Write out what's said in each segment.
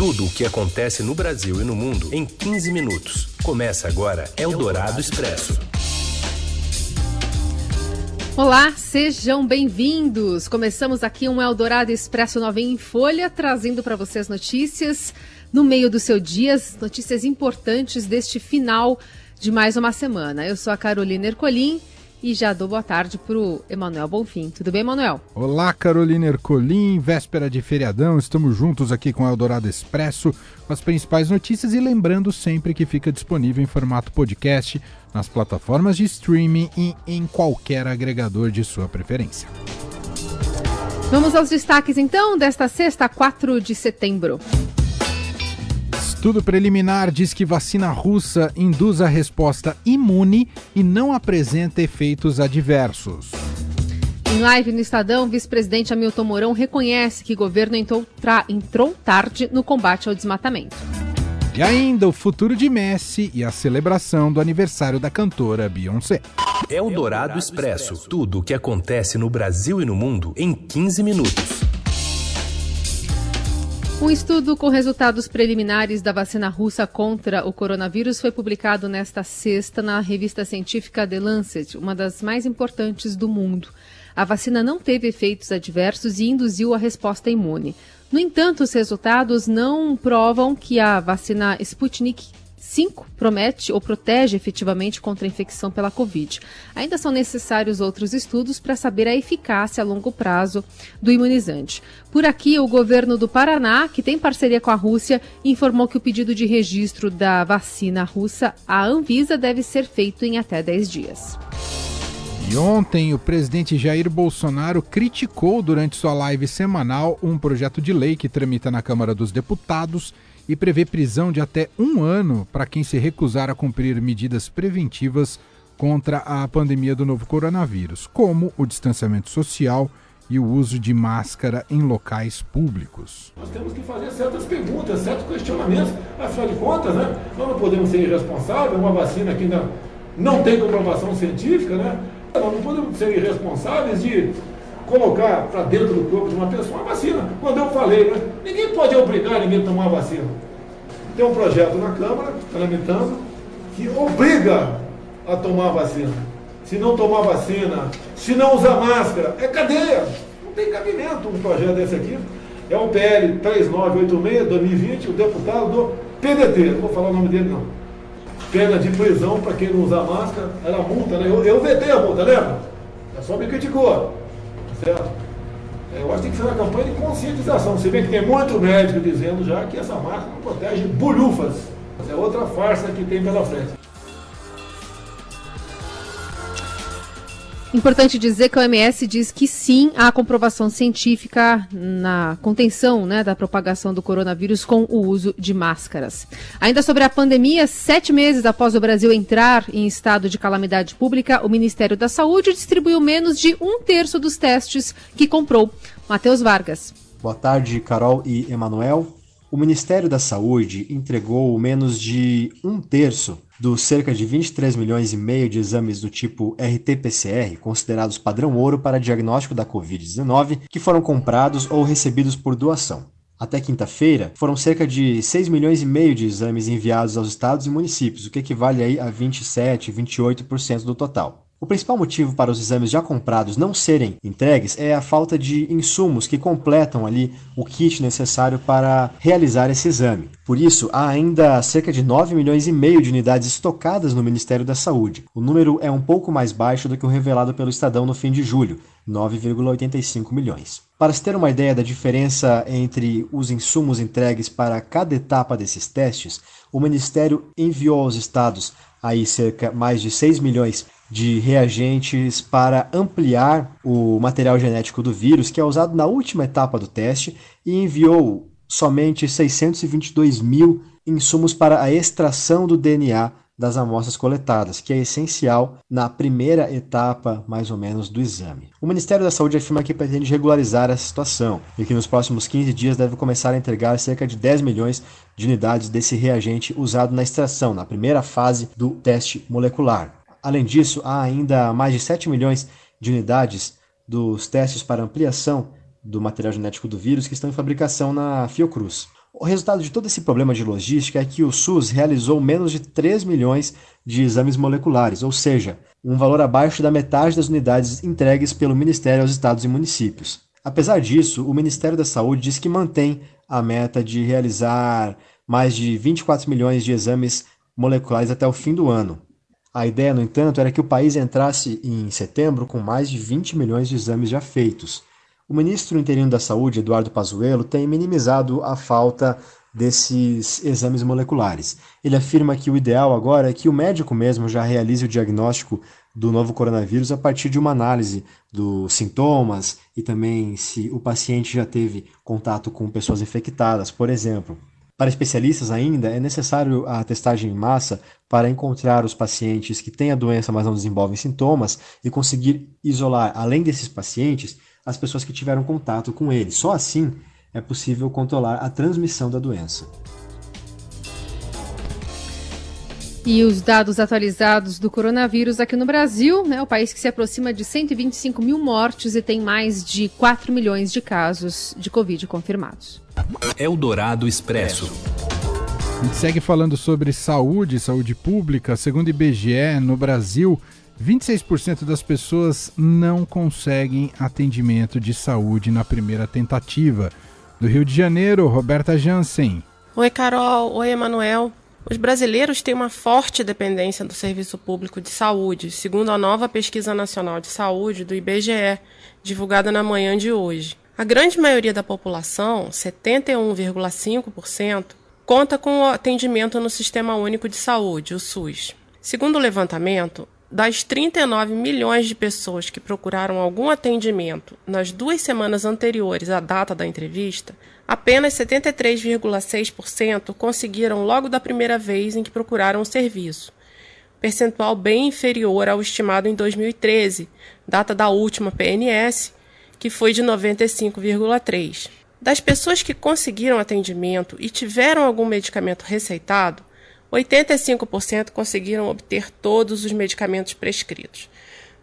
Tudo o que acontece no Brasil e no mundo em 15 minutos. Começa agora Eldorado Expresso. Olá, sejam bem-vindos. Começamos aqui um Eldorado Expresso Novinho em Folha, trazendo para vocês notícias no meio do seu dia, notícias importantes deste final de mais uma semana. Eu sou a Carolina Ercolim e já dou boa tarde para o Emanuel Bonfim. Tudo bem, Emanuel? Olá, Carolina Ercolim, véspera de feriadão, estamos juntos aqui com o Eldorado Expresso, com as principais notícias e lembrando sempre que fica disponível em formato podcast nas plataformas de streaming e em qualquer agregador de sua preferência. Vamos aos destaques então desta sexta, 4 de setembro. Estudo preliminar diz que vacina russa induz a resposta imune e não apresenta efeitos adversos. Em live no Estadão, vice-presidente Hamilton Mourão reconhece que o governo entrou, entrou tarde no combate ao desmatamento. E ainda o futuro de Messi e a celebração do aniversário da cantora Beyoncé. É o Dourado Expresso. Tudo o que acontece no Brasil e no mundo em 15 minutos. Um estudo com resultados preliminares da vacina russa contra o coronavírus foi publicado nesta sexta na revista científica The Lancet, uma das mais importantes do mundo. A vacina não teve efeitos adversos e induziu a resposta imune. No entanto, os resultados não provam que a vacina Sputnik 5 promete ou protege efetivamente contra a infecção pela Covid. Ainda são necessários outros estudos para saber a eficácia a longo prazo do imunizante. Por aqui, o governo do Paraná, que tem parceria com a Rússia, informou que o pedido de registro da vacina russa à Anvisa deve ser feito em até 10 dias. E ontem, o presidente Jair Bolsonaro criticou durante sua live semanal um projeto de lei que tramita na Câmara dos Deputados e prevê prisão de até um ano para quem se recusar a cumprir medidas preventivas contra a pandemia do novo coronavírus, como o distanciamento social e o uso de máscara em locais públicos. Nós temos que fazer certas perguntas, certos questionamentos. Afinal de contas, né, nós não podemos ser irresponsáveis, uma vacina que ainda não tem comprovação científica, né? Nós não podemos ser irresponsáveis de colocar para dentro do corpo de uma pessoa uma vacina. Quando eu falei, né? Ninguém pode obrigar ninguém a tomar a vacina. Tem um projeto na Câmara, tramitando, que obriga a tomar a vacina. Se não tomar vacina, se não usar máscara, é cadeia. Não tem cabimento um projeto desse aqui. É o PL 3986, 2020, o deputado do PDT, não vou falar o nome dele não. Pena de prisão para quem não usar máscara, era multa, né? Eu, eu vetei a multa, lembra? É só me criticou. Certo? É, eu acho que tem que ser uma campanha de conscientização. Você vê que tem muito médico dizendo já que essa máscara não protege bolhufas. É outra farsa que tem pela frente. Importante dizer que a OMS diz que sim há comprovação científica na contenção né, da propagação do coronavírus com o uso de máscaras. Ainda sobre a pandemia, sete meses após o Brasil entrar em estado de calamidade pública, o Ministério da Saúde distribuiu menos de um terço dos testes que comprou. Matheus Vargas. Boa tarde, Carol e Emanuel. O Ministério da Saúde entregou menos de um terço dos cerca de 23 milhões e meio de exames do tipo RT-PCR, considerados padrão ouro para diagnóstico da Covid-19, que foram comprados ou recebidos por doação. Até quinta-feira, foram cerca de 6 milhões e meio de exames enviados aos estados e municípios, o que equivale aí a 27, 28% do total. O principal motivo para os exames já comprados não serem entregues é a falta de insumos que completam ali o kit necessário para realizar esse exame. Por isso, há ainda cerca de 9 milhões e meio de unidades estocadas no Ministério da Saúde. O número é um pouco mais baixo do que o revelado pelo Estadão no fim de julho, 9,85 milhões. Para se ter uma ideia da diferença entre os insumos entregues para cada etapa desses testes, o Ministério enviou aos estados aí cerca mais de 6 milhões de reagentes para ampliar o material genético do vírus, que é usado na última etapa do teste, e enviou somente 622 mil insumos para a extração do DNA das amostras coletadas, que é essencial na primeira etapa, mais ou menos, do exame. O Ministério da Saúde afirma que pretende regularizar essa situação e que nos próximos 15 dias deve começar a entregar cerca de 10 milhões de unidades desse reagente usado na extração, na primeira fase do teste molecular. Além disso, há ainda mais de 7 milhões de unidades dos testes para ampliação do material genético do vírus que estão em fabricação na Fiocruz. O resultado de todo esse problema de logística é que o SUS realizou menos de 3 milhões de exames moleculares, ou seja, um valor abaixo da metade das unidades entregues pelo Ministério aos estados e municípios. Apesar disso, o Ministério da Saúde diz que mantém a meta de realizar mais de 24 milhões de exames moleculares até o fim do ano. A ideia, no entanto, era que o país entrasse em setembro com mais de 20 milhões de exames já feitos. O ministro interino da Saúde, Eduardo Pazuello, tem minimizado a falta desses exames moleculares. Ele afirma que o ideal agora é que o médico mesmo já realize o diagnóstico do novo coronavírus a partir de uma análise dos sintomas e também se o paciente já teve contato com pessoas infectadas, por exemplo. Para especialistas ainda, é necessário a testagem em massa para encontrar os pacientes que têm a doença, mas não desenvolvem sintomas, e conseguir isolar, além desses pacientes, as pessoas que tiveram contato com eles. Só assim é possível controlar a transmissão da doença. E os dados atualizados do coronavírus aqui no Brasil, né, o país que se aproxima de 125 mil mortes e tem mais de 4 milhões de casos de Covid confirmados. Eldorado Expresso. A gente segue falando sobre saúde, saúde pública. Segundo o IBGE, no Brasil, 26% das pessoas não conseguem atendimento de saúde na primeira tentativa. Do Rio de Janeiro, Roberta Jansen. Oi, Carol. Oi, Emanuel. Os brasileiros têm uma forte dependência do serviço público de saúde, segundo a nova Pesquisa Nacional de Saúde do IBGE, divulgada na manhã de hoje. A grande maioria da população, 71,5%, conta com o atendimento no Sistema Único de Saúde, o SUS. Segundo o levantamento, das 39 milhões de pessoas que procuraram algum atendimento nas duas semanas anteriores à data da entrevista, apenas 73,6% conseguiram logo da primeira vez em que procuraram o serviço, percentual bem inferior ao estimado em 2013, data da última PNS, que foi de 95,3%. Das pessoas que conseguiram atendimento e tiveram algum medicamento receitado, 85% conseguiram obter todos os medicamentos prescritos.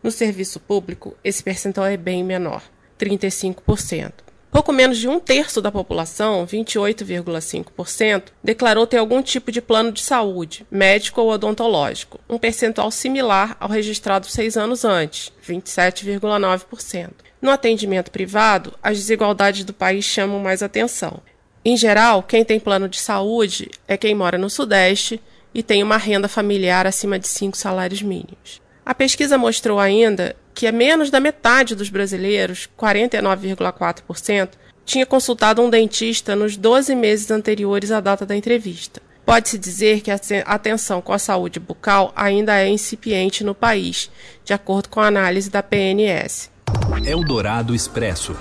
No serviço público, esse percentual é bem menor, 35%. Pouco menos de um terço da população, 28,5%, declarou ter algum tipo de plano de saúde, médico ou odontológico, um percentual similar ao registrado seis anos antes, 27,9%. No atendimento privado, as desigualdades do país chamam mais atenção. Em geral, quem tem plano de saúde é quem mora no Sudeste e tem uma renda familiar acima de cinco salários mínimos. A pesquisa mostrou ainda que menos da metade dos brasileiros, 49,4%, tinha consultado um dentista nos 12 meses anteriores à data da entrevista. Pode-se dizer que a atenção com a saúde bucal ainda é incipiente no país, de acordo com a análise da PNS. Eldorado Expresso.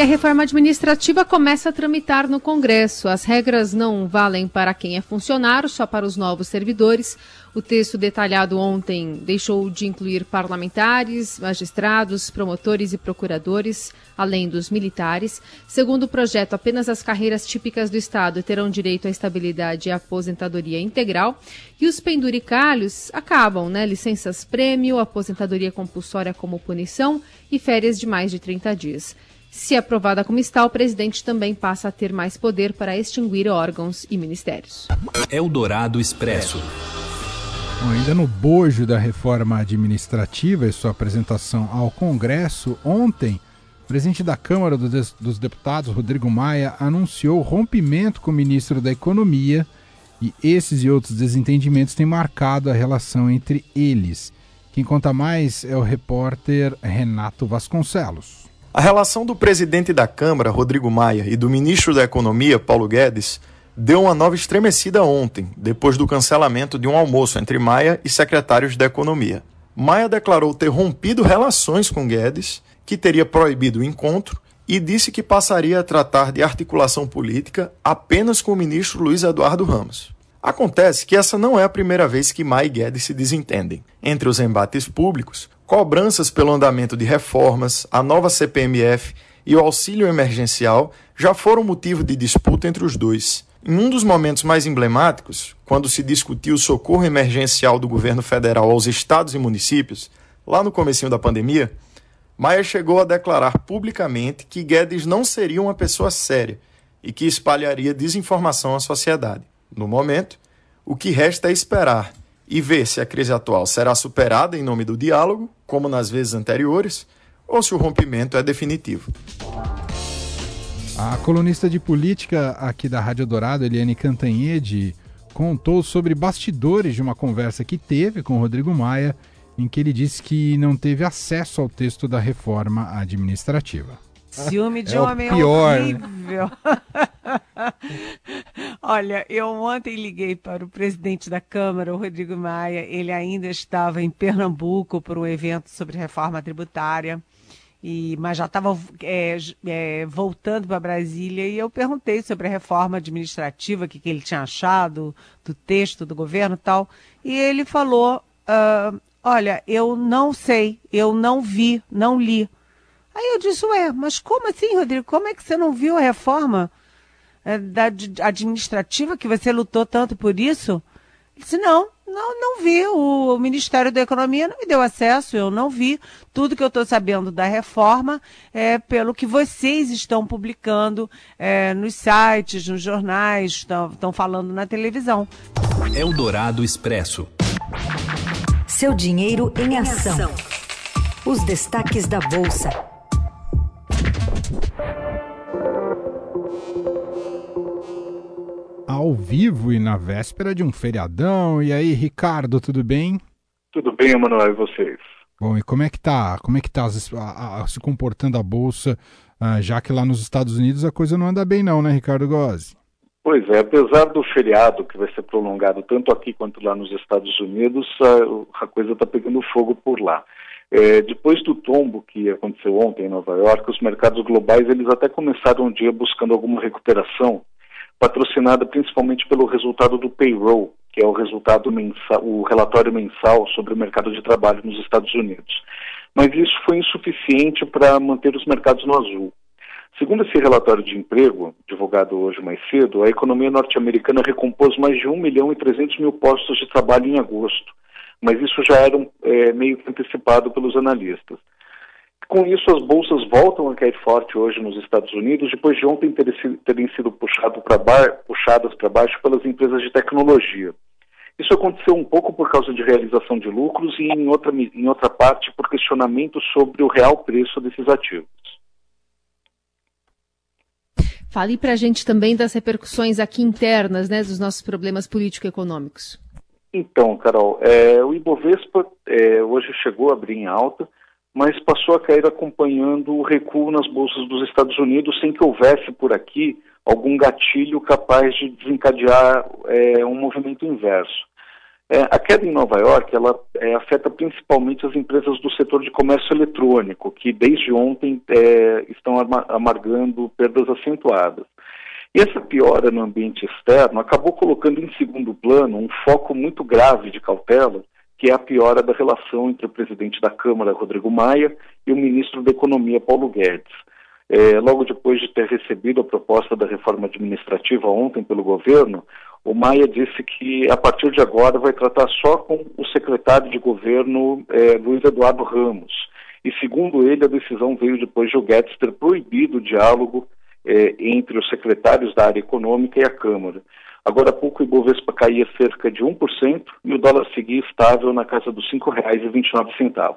E a reforma administrativa começa a tramitar no Congresso. As regras não valem para quem é funcionário, só para os novos servidores. O texto detalhado ontem deixou de incluir parlamentares, magistrados, promotores e procuradores, além dos militares. Segundo o projeto, apenas as carreiras típicas do Estado terão direito à estabilidade e aposentadoria integral. E os penduricalhos acabam, né? Licenças prêmio, aposentadoria compulsória como punição e férias de mais de 30 dias. Se aprovada como está, o presidente também passa a ter mais poder para extinguir órgãos e ministérios. Eldorado Expresso. Bom, ainda no bojo da reforma administrativa e sua apresentação ao Congresso, ontem, o presidente da Câmara dos Deputados, Rodrigo Maia, anunciou rompimento com o ministro da Economia e esses e outros desentendimentos têm marcado a relação entre eles. Quem conta mais é o repórter Renato Vasconcelos. A relação do presidente da Câmara, Rodrigo Maia, e do ministro da Economia, Paulo Guedes, deu uma nova estremecida ontem, depois do cancelamento de um almoço entre Maia e secretários da Economia. Maia declarou ter rompido relações com Guedes, que teria proibido o encontro e disse que passaria a tratar de articulação política apenas com o ministro Luiz Eduardo Ramos. Acontece que essa não é a primeira vez que Maia e Guedes se desentendem. Entre os embates públicos, cobranças pelo andamento de reformas, a nova CPMF e o auxílio emergencial já foram motivo de disputa entre os dois. Em um dos momentos mais emblemáticos, quando se discutiu o socorro emergencial do governo federal aos estados e municípios, lá no comecinho da pandemia, Maia chegou a declarar publicamente que Guedes não seria uma pessoa séria e que espalharia desinformação à sociedade. No momento, o que resta é esperar e ver se a crise atual será superada em nome do diálogo, como nas vezes anteriores, ou se o rompimento é definitivo. A colunista de política aqui da Rádio Dourado, Eliane Cantanhede, contou sobre bastidores de uma conversa que teve com Rodrigo Maia, em que ele disse que não teve acesso ao texto da reforma administrativa. Ciúme de é homem é horrível. Olha, eu ontem liguei para o presidente da Câmara, o Rodrigo Maia. Ele ainda estava em Pernambuco por um evento sobre reforma tributária. E, mas já estava é, é, voltando para Brasília e eu perguntei sobre a reforma administrativa, o que, que ele tinha achado do texto do governo e tal. E ele falou: uh, Olha, eu não sei, eu não vi, não li. Aí eu disse: Ué, mas como assim, Rodrigo? Como é que você não viu a reforma é, da administrativa que você lutou tanto por isso? Ele disse: Não, não, não vi. O, Ministério da Economia não me deu acesso, eu não vi. Tudo que eu estou sabendo da reforma é pelo que vocês estão publicando é, nos sites, nos jornais, estão falando na televisão. Eldorado Expresso. Seu dinheiro em ação. Os destaques da Bolsa. Ao vivo e na véspera de um feriadão. E aí, Ricardo, tudo bem? Tudo bem, Emanuel, e vocês? Bom, e como é que tá? Como é que tá a, a, se comportando a bolsa, uh, já que lá nos Estados Unidos a coisa não anda bem não, né, Ricardo Gozzi? Pois é, apesar do feriado que vai ser prolongado tanto aqui quanto lá nos Estados Unidos, a, a coisa está pegando fogo por lá. É, depois do tombo que aconteceu ontem em Nova York, os mercados globais eles até começaram o dia buscando alguma recuperação, patrocinada principalmente pelo resultado do payroll, que é o resultado mensal, o relatório mensal sobre o mercado de trabalho nos Estados Unidos. Mas isso foi insuficiente para manter os mercados no azul. Segundo esse relatório de emprego, divulgado hoje mais cedo, a economia norte-americana recompôs mais de 1 milhão e 300 mil postos de trabalho em agosto, mas isso já era é, meio que antecipado pelos analistas. Com isso, as bolsas voltam a cair forte hoje nos Estados Unidos, depois de ontem terem sido puxado puxadas para baixo pelas empresas de tecnologia. Isso aconteceu um pouco por causa de realização de lucros e, em outra, em outra parte, por questionamento sobre o real preço desses ativos. Fale para a gente também das repercussões aqui internas, né, dos nossos problemas político-econômicos. Então, Carol, é, o Ibovespa é, hoje chegou a abrir em alta, mas passou a cair acompanhando o recuo nas bolsas dos Estados Unidos sem que houvesse por aqui algum gatilho capaz de desencadear é, um movimento inverso. É, a queda em Nova York ela é, afeta principalmente as empresas do setor de comércio eletrônico, que desde ontem é, estão amargando perdas acentuadas. E essa piora no ambiente externo acabou colocando em segundo plano um foco muito grave de cautela que é a piora da relação entre o presidente da Câmara, Rodrigo Maia, e o ministro da Economia, Paulo Guedes. É, logo depois de ter recebido a proposta da reforma administrativa ontem pelo governo, o Maia disse que a partir de agora vai tratar só com o secretário de governo é, Luiz Eduardo Ramos. E segundo ele, a decisão veio depois de o Guedes ter proibido o diálogo é, entre os secretários da área econômica e a Câmara. Agora há pouco o Ibovespa caía cerca de 1% e o dólar seguia estável na casa dos R$ 5,29.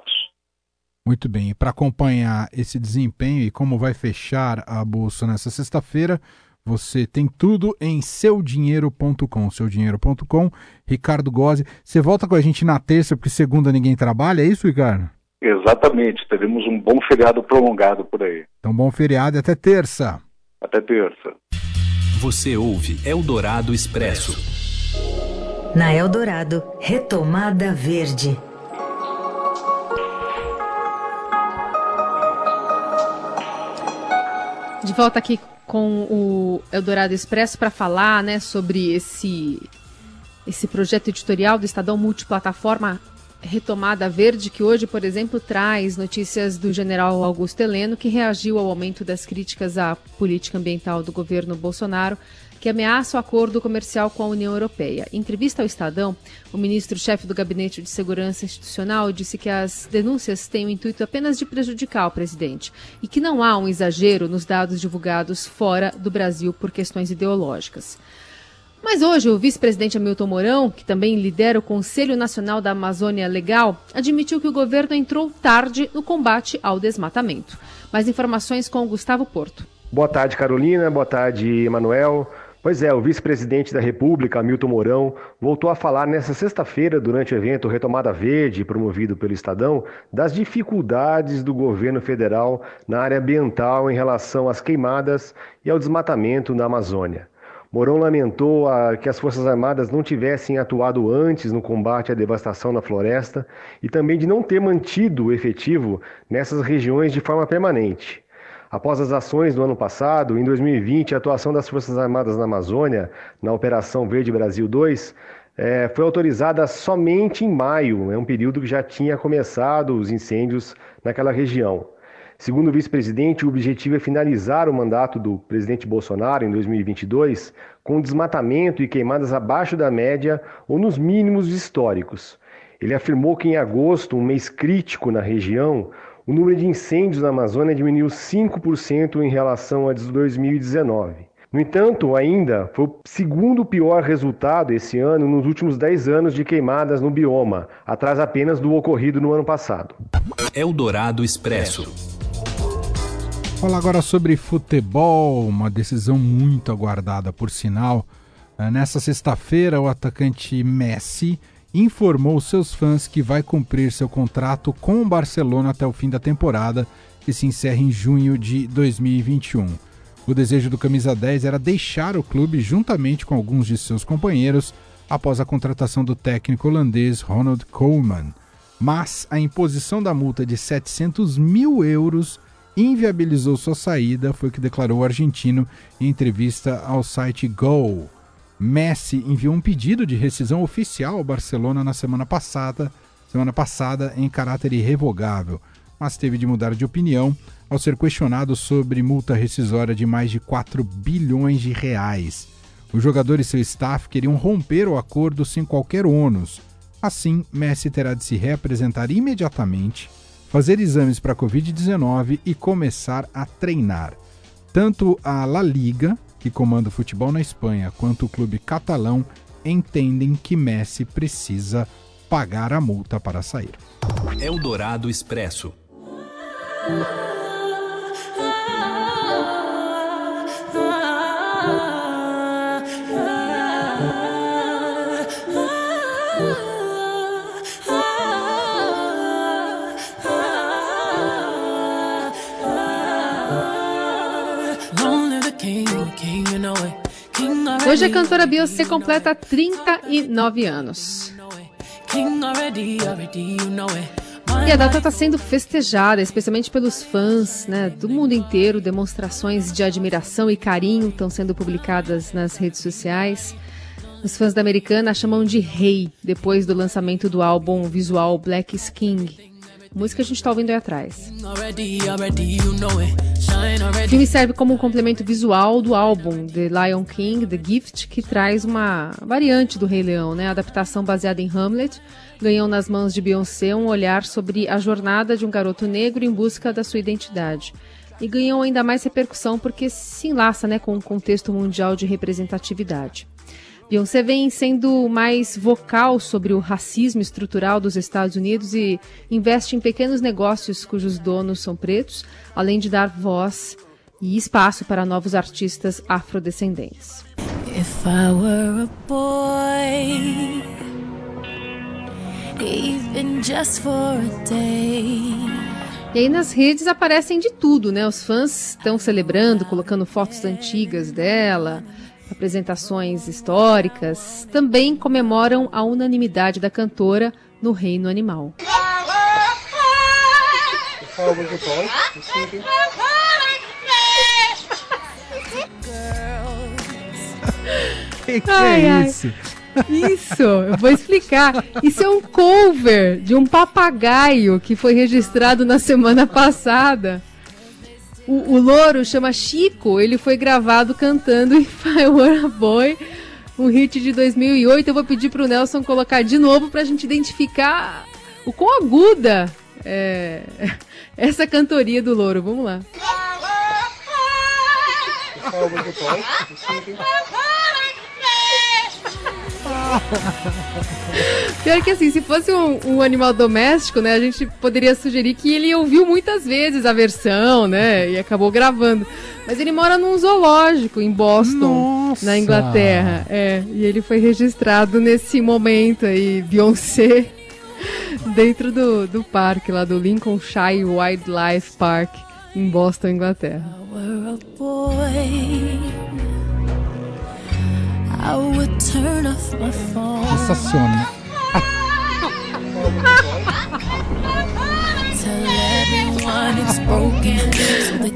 Muito bem, e para acompanhar esse desempenho e como vai fechar a bolsa nessa sexta-feira, você tem tudo em seudinheiro.com. Seudinheiro.com. Ricardo Gozzi, você volta com a gente na terça, porque segunda ninguém trabalha, é isso, Ricardo? Exatamente, teremos um bom feriado prolongado por aí. Então, bom feriado e até terça. Até terça. Você ouve Eldorado Expresso. Na Eldorado, Retomada Verde. De volta aqui com o Eldorado Expresso para falar né, sobre esse, esse projeto editorial do Estadão Multiplataforma Retomada Verde, que hoje, por exemplo, traz notícias do general Augusto Heleno, que reagiu ao aumento das críticas à política ambiental do governo Bolsonaro, que ameaça o acordo comercial com a União Europeia. Em entrevista ao Estadão, o ministro-chefe do Gabinete de Segurança Institucional disse que as denúncias têm o intuito apenas de prejudicar o presidente e que não há um exagero nos dados divulgados fora do Brasil por questões ideológicas. Mas hoje o vice-presidente Hamilton Mourão, que também lidera o Conselho Nacional da Amazônia Legal, admitiu que o governo entrou tarde no combate ao desmatamento. Mais informações com Gustavo Porto. Boa tarde, Carolina. Boa tarde, Emanuel. Pois é, o vice-presidente da República, Hamilton Mourão, voltou a falar nesta sexta-feira, durante o evento Retomada Verde, promovido pelo Estadão, das dificuldades do governo federal na área ambiental em relação às queimadas e ao desmatamento na Amazônia. Mourão lamentou a, que as Forças Armadas não tivessem atuado antes no combate à devastação na floresta e também de não ter mantido o efetivo nessas regiões de forma permanente. Após as ações do ano passado, em 2020, a atuação das Forças Armadas na Amazônia, na Operação Verde Brasil 2, é, foi autorizada somente em maio, é um período que já tinha começado os incêndios naquela região. Segundo o vice-presidente, o objetivo é finalizar o mandato do presidente Bolsonaro em 2022 com desmatamento e queimadas abaixo da média ou nos mínimos históricos. Ele afirmou que em agosto, um mês crítico na região, o número de incêndios na Amazônia diminuiu 5% em relação a 2019. No entanto, ainda foi o segundo pior resultado esse ano nos últimos 10 anos de queimadas no bioma, atrás apenas do ocorrido no ano passado. Eldorado Expresso. Falar agora sobre futebol, uma decisão muito aguardada, por sinal. Eh, nessa sexta-feira, o atacante Messi informou seus fãs que vai cumprir seu contrato com o Barcelona até o fim da temporada, que se encerra em junho de 2021. O desejo do camisa 10 era deixar o clube juntamente com alguns de seus companheiros após a contratação do técnico holandês Ronald Koeman. Mas a imposição da multa de 700 mil euros inviabilizou sua saída, foi o que declarou o argentino em entrevista ao site Go. Messi enviou um pedido de rescisão oficial ao Barcelona na semana passada, semana passada em caráter irrevogável, mas teve de mudar de opinião ao ser questionado sobre multa rescisória de mais de 4 bilhões de reais. O jogador e seu staff queriam romper o acordo sem qualquer ônus. Assim, Messi terá de se reapresentar imediatamente fazer exames para Covid-19 e começar a treinar. Tanto a La Liga, que comanda o futebol na Espanha, quanto o clube catalão entendem que Messi precisa pagar a multa para sair. Eldorado Expresso. Hoje a cantora Beyoncé completa 39 anos. E a data está sendo festejada, especialmente pelos fãs né, do mundo inteiro. Demonstrações de admiração e carinho estão sendo publicadas nas redes sociais. Os fãs da americana a chamam de rei depois do lançamento do álbum visual Black King música a gente está ouvindo aí atrás. O filme serve como um complemento visual do álbum The Lion King, The Gift, que traz uma variante do Rei Leão, né? A adaptação baseada em Hamlet ganhou nas mãos de Beyoncé um olhar sobre a jornada de um garoto negro em busca da sua identidade. E ganhou ainda mais repercussão porque se enlaça né, com o contexto mundial de representatividade. Beyoncé vem sendo mais vocal sobre o racismo estrutural dos Estados Unidos e investe em pequenos negócios cujos donos são pretos, além de dar voz e espaço para novos artistas afrodescendentes. If I were a boy, even just for a day. E aí nas redes aparecem de tudo, né? Os fãs estão celebrando, colocando fotos antigas dela, apresentações históricas, também comemoram a unanimidade da cantora no reino animal. que, que é ai, é isso? Isso, eu vou explicar. Isso é um cover de um papagaio que foi registrado na semana passada. O, o louro chama Chico, ele foi gravado cantando em a Boy, um hit de 2008. Eu vou pedir pro Nelson colocar de novo pra gente identificar o quão aguda é essa cantoria do louro. Vamos lá. Pior que assim, se fosse um, um, animal doméstico, né, a gente poderia sugerir que ele ouviu muitas vezes a versão, né, e acabou gravando. Mas ele mora num zoológico em Boston, Nossa. na Inglaterra. É, e ele foi registrado nesse momento aí, Beyoncé, dentro do, do parque lá do Lincolnshire Wildlife Park, em Boston, Inglaterra. Sensacional.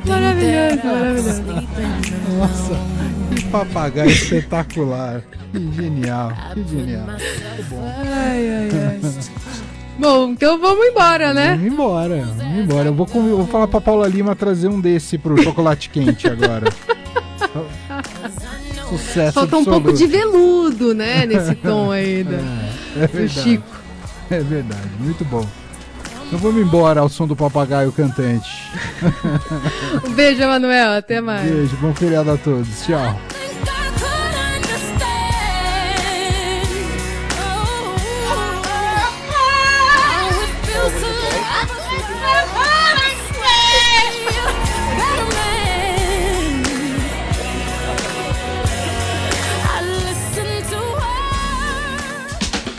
maravilhoso, maravilhoso. Nossa, que papagaio espetacular. Que genial, que genial. Ai, ai, ai. Bom, então vamos embora, né? Vamos embora, vamos embora. Eu vou, eu vou falar pra Paula Lima trazer um desse pro chocolate quente agora. Sucesso Falta um pouco de veludo, né? Nesse tom aí do, é, é Chico. É verdade, muito bom. Então vamos embora ao som do papagaio cantante. um beijo, Manuel. Até mais. Beijo, bom feriado a todos. Tchau.